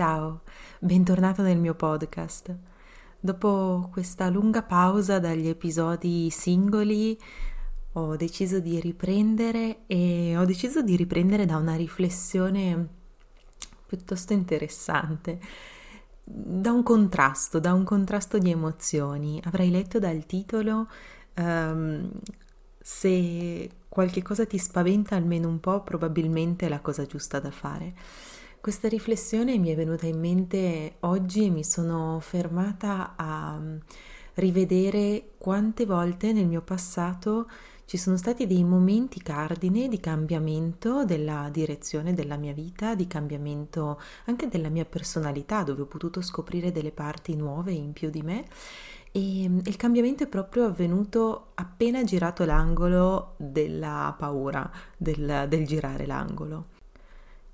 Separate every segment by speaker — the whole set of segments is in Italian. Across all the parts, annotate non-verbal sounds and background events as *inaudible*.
Speaker 1: Ciao, bentornato nel mio podcast. Dopo questa lunga pausa dagli episodi singoli ho deciso di riprendere e ho deciso di riprendere da una riflessione piuttosto interessante, da un contrasto, da un contrasto di emozioni. Avrai letto dal titolo um, se qualche cosa ti spaventa almeno un po', probabilmente è la cosa giusta da fare. Questa riflessione mi è venuta in mente oggi e mi sono fermata a mm, rivedere quante volte nel mio passato ci sono stati dei momenti cardine di cambiamento della direzione della mia vita, di cambiamento anche della mia personalità, dove ho potuto scoprire delle parti nuove in più di me. E mm, il cambiamento è proprio avvenuto appena girato l'angolo della paura, del, del girare l'angolo.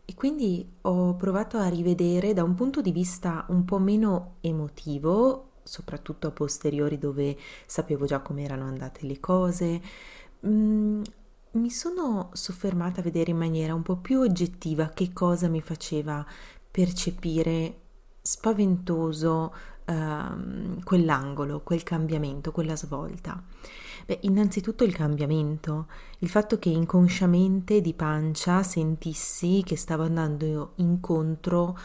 Speaker 1: E quindi ho provato a rivedere da un punto di vista un po' meno emotivo, soprattutto a posteriori dove sapevo già come erano andate le cose, mm, mi sono soffermata a vedere in maniera un po' più oggettiva che cosa mi faceva percepire spaventoso uh, quell'angolo, quel cambiamento, quella svolta. Beh, innanzitutto il cambiamento, il fatto che inconsciamente di pancia sentissi che stavo andando incontro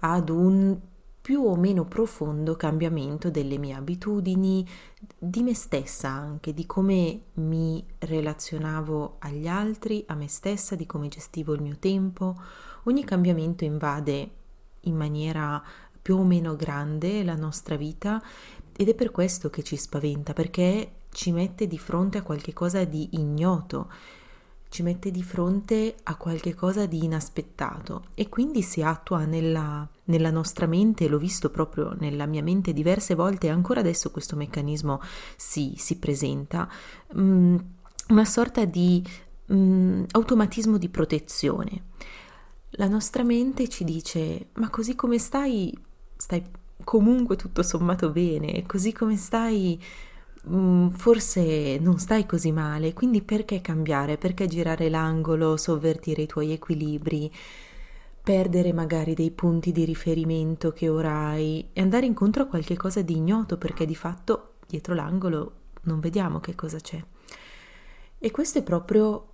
Speaker 1: ad un più o meno profondo cambiamento delle mie abitudini, di me stessa anche, di come mi relazionavo agli altri, a me stessa, di come gestivo il mio tempo. Ogni cambiamento invade in maniera più o meno grande la nostra vita ed è per questo che ci spaventa, perché ci mette di fronte a qualcosa di ignoto, ci mette di fronte a qualcosa di inaspettato e quindi si attua nella, nella nostra mente, l'ho visto proprio nella mia mente diverse volte e ancora adesso questo meccanismo si, si presenta, mm, una sorta di mm, automatismo di protezione. La nostra mente ci dice ma così come stai, stai comunque tutto sommato bene, così come stai Mm, forse non stai così male, quindi perché cambiare? Perché girare l'angolo, sovvertire i tuoi equilibri, perdere magari dei punti di riferimento che ora hai e andare incontro a qualche cosa di ignoto perché di fatto dietro l'angolo non vediamo che cosa c'è. E questo è proprio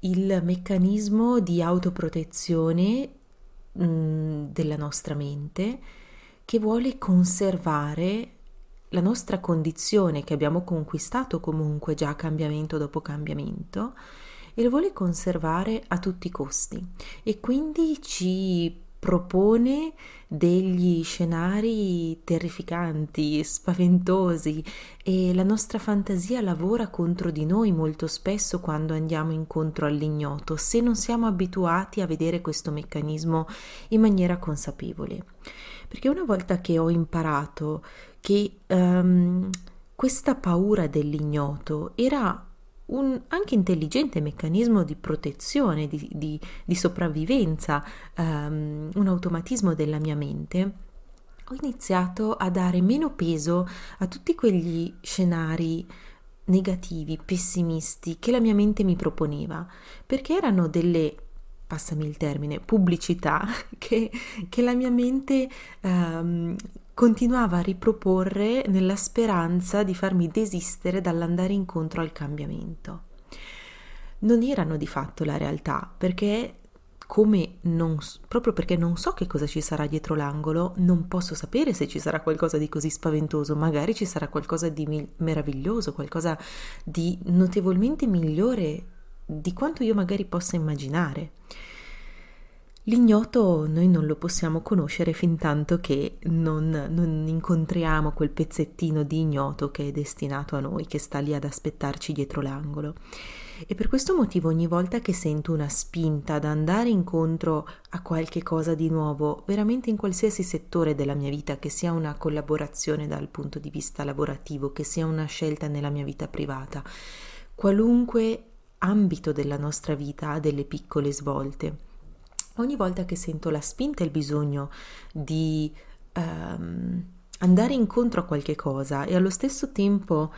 Speaker 1: il meccanismo di autoprotezione mh, mm, della nostra mente che vuole conservare la nostra condizione che abbiamo conquistato comunque già cambiamento dopo cambiamento e lo vuole conservare a tutti i costi. E quindi ci propone degli scenari terrificanti, spaventosi e la nostra fantasia lavora contro di noi molto spesso quando andiamo incontro all'ignoto, se non siamo abituati a vedere questo meccanismo in maniera consapevole. Perché una volta che ho imparato che um, questa paura dell'ignoto era un anche intelligente meccanismo di protezione, di, di, di sopravvivenza, um, un automatismo della mia mente, ho iniziato a dare meno peso a tutti quegli scenari negativi, pessimisti che la mia mente mi proponeva, perché erano delle passami il termine, pubblicità *laughs* che, che la mia mente um, continuava a riproporre nella speranza di farmi desistere dall'andare incontro al cambiamento. Non erano di fatto la realtà, perché come non, proprio perché non so che cosa ci sarà dietro l'angolo, non posso sapere se ci sarà qualcosa di così spaventoso, magari ci sarà qualcosa di meraviglioso, qualcosa di notevolmente migliore di quanto io magari possa immaginare. L'ignoto noi non lo possiamo conoscere fin tanto che non, non, incontriamo quel pezzettino di ignoto che è destinato a noi, che sta lì ad aspettarci dietro l'angolo. E per questo motivo ogni volta che sento una spinta ad andare incontro a qualche cosa di nuovo, veramente in qualsiasi settore della mia vita, che sia una collaborazione dal punto di vista lavorativo, che sia una scelta nella mia vita privata, qualunque ambito della nostra vita ha delle piccole svolte ogni volta che sento la spinta e il bisogno di um, andare incontro a qualche cosa e allo stesso tempo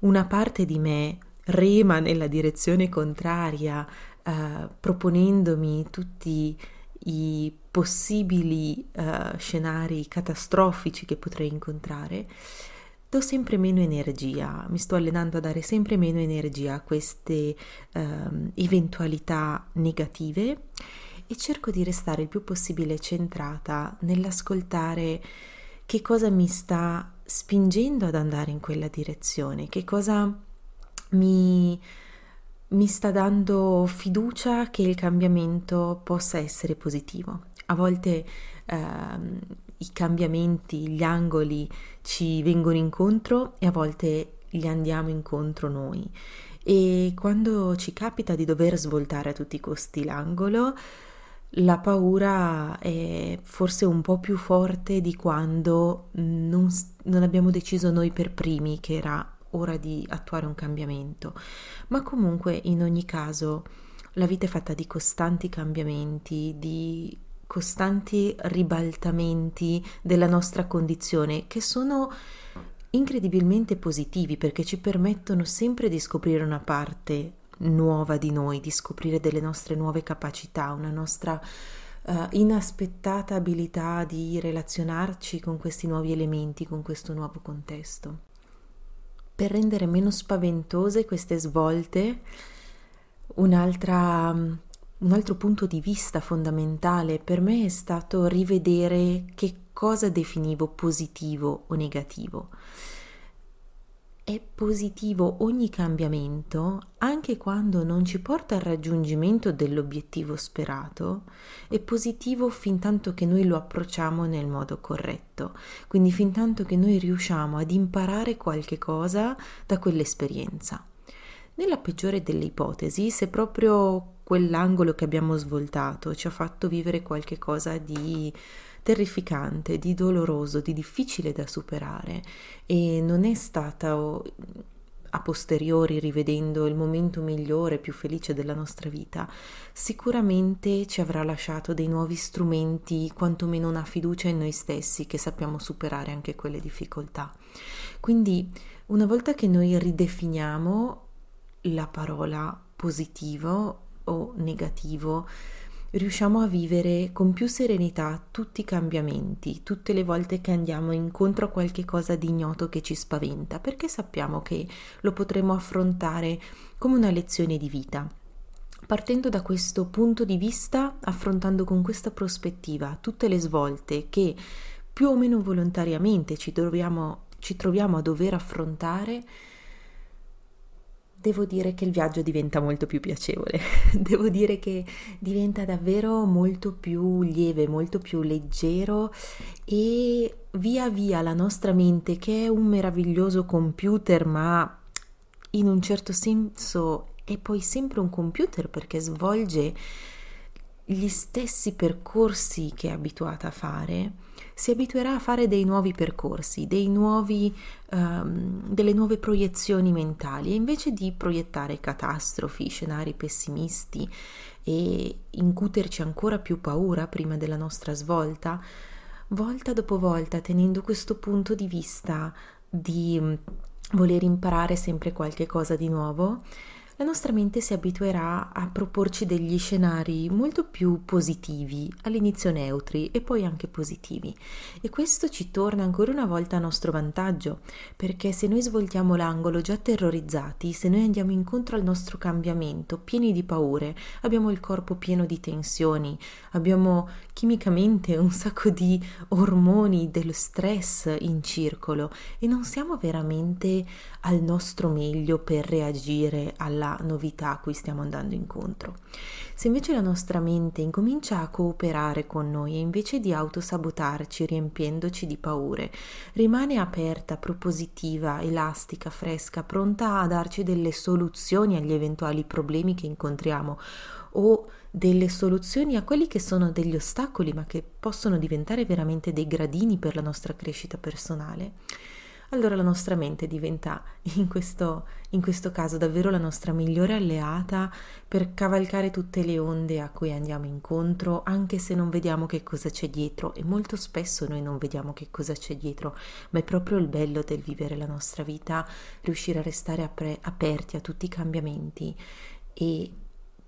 Speaker 1: una parte di me rema nella direzione contraria, uh, proponendomi tutti i possibili uh, scenari catastrofici che potrei incontrare, do sempre meno energia, mi sto allenando a dare sempre meno energia a queste uh, eventualità negative e cerco di restare il più possibile centrata nell'ascoltare che cosa mi sta spingendo ad andare in quella direzione, che cosa mi, mi sta dando fiducia che il cambiamento possa essere positivo. A volte ehm, i cambiamenti, gli angoli ci vengono incontro e a volte gli andiamo incontro noi. E quando ci capita di dover svoltare a tutti i costi l'angolo, la paura è forse un po' più forte di quando non, non, abbiamo deciso noi per primi che era ora di attuare un cambiamento. Ma comunque, in ogni caso, la vita è fatta di costanti cambiamenti, di costanti ribaltamenti della nostra condizione che sono incredibilmente positivi perché ci permettono sempre di scoprire una parte nuova di noi, di scoprire delle nostre nuove capacità, una nostra uh, inaspettata abilità di relazionarci con questi nuovi elementi, con questo nuovo contesto. Per rendere meno spaventose queste svolte, un'altra, un altro punto di vista fondamentale per me è stato rivedere che cosa definivo positivo o negativo è positivo ogni cambiamento, anche quando non ci porta al raggiungimento dell'obiettivo sperato, è positivo fin tanto che noi lo approcciamo nel modo corretto, quindi fin tanto che noi riusciamo ad imparare qualche cosa da quell'esperienza. Nella peggiore delle ipotesi, se proprio quell'angolo che abbiamo svoltato ci ha fatto vivere qualche cosa di terrificante, di doloroso, di difficile da superare e non è stata a posteriori rivedendo il momento migliore, più felice della nostra vita, sicuramente ci avrà lasciato dei nuovi strumenti, quantomeno una fiducia in noi stessi che sappiamo superare anche quelle difficoltà. Quindi una volta che noi ridefiniamo la parola positivo o negativo, riusciamo a vivere con più serenità tutti i cambiamenti, tutte le volte che andiamo incontro a qualche cosa di ignoto che ci spaventa, perché sappiamo che lo potremo affrontare come una lezione di vita. Partendo da questo punto di vista, affrontando con questa prospettiva tutte le svolte che più o meno volontariamente ci troviamo, ci troviamo a dover affrontare, devo dire che il viaggio diventa molto più piacevole, *laughs* devo dire che diventa davvero molto più lieve, molto più leggero e via via la nostra mente, che è un meraviglioso computer, ma in un certo senso è poi sempre un computer perché svolge gli stessi percorsi che è abituata a fare, si abituerà a fare dei nuovi percorsi, dei nuovi, um, delle nuove proiezioni mentali e invece di proiettare catastrofi, scenari pessimisti e incuterci ancora più paura prima della nostra svolta, volta dopo volta tenendo questo punto di vista di mm, voler imparare sempre qualche cosa di nuovo, la nostra mente si abituerà a proporci degli scenari molto più positivi, all'inizio neutri e poi anche positivi. E questo ci torna ancora una volta a nostro vantaggio, perché se noi svoltiamo l'angolo già terrorizzati, se noi andiamo incontro al nostro cambiamento pieni di paure, abbiamo il corpo pieno di tensioni, abbiamo chimicamente un sacco di ormoni dello stress in circolo e non siamo veramente al nostro meglio per reagire alla alla novità a cui stiamo andando incontro. Se invece la nostra mente incomincia a cooperare con noi e invece di autosabotarci riempiendoci di paure, rimane aperta, propositiva, elastica, fresca, pronta a darci delle soluzioni agli eventuali problemi che incontriamo o delle soluzioni a quelli che sono degli ostacoli ma che possono diventare veramente dei gradini per la nostra crescita personale allora la nostra mente diventa in questo, in questo caso davvero la nostra migliore alleata per cavalcare tutte le onde a cui andiamo incontro, anche se non vediamo che cosa c'è dietro. E molto spesso noi non vediamo che cosa c'è dietro, ma è proprio il bello del vivere la nostra vita, riuscire a restare apre- aperti a tutti i cambiamenti e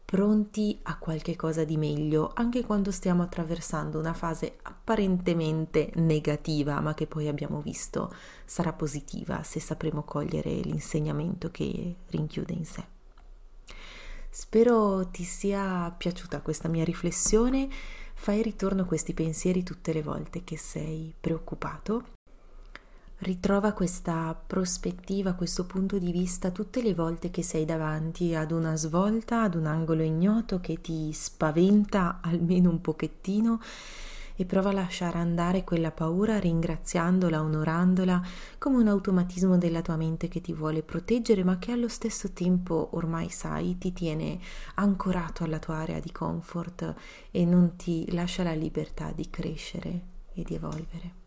Speaker 1: pronti a qualche cosa di meglio, anche quando stiamo attraversando una fase apparentemente negativa, ma che poi abbiamo visto sarà positiva se sapremo cogliere l'insegnamento che rinchiude in sé. Spero ti sia piaciuta questa mia riflessione, fai ritorno a questi pensieri tutte le volte che sei preoccupato Ritrova questa prospettiva, questo punto di vista tutte le volte che sei davanti ad una svolta, ad un angolo ignoto che ti spaventa almeno un pochettino e prova a lasciare andare quella paura ringraziandola, onorandola come un automatismo della tua mente che ti vuole proteggere ma che allo stesso tempo ormai sai ti tiene ancorato alla tua area di comfort e non ti lascia la libertà di crescere e di evolvere.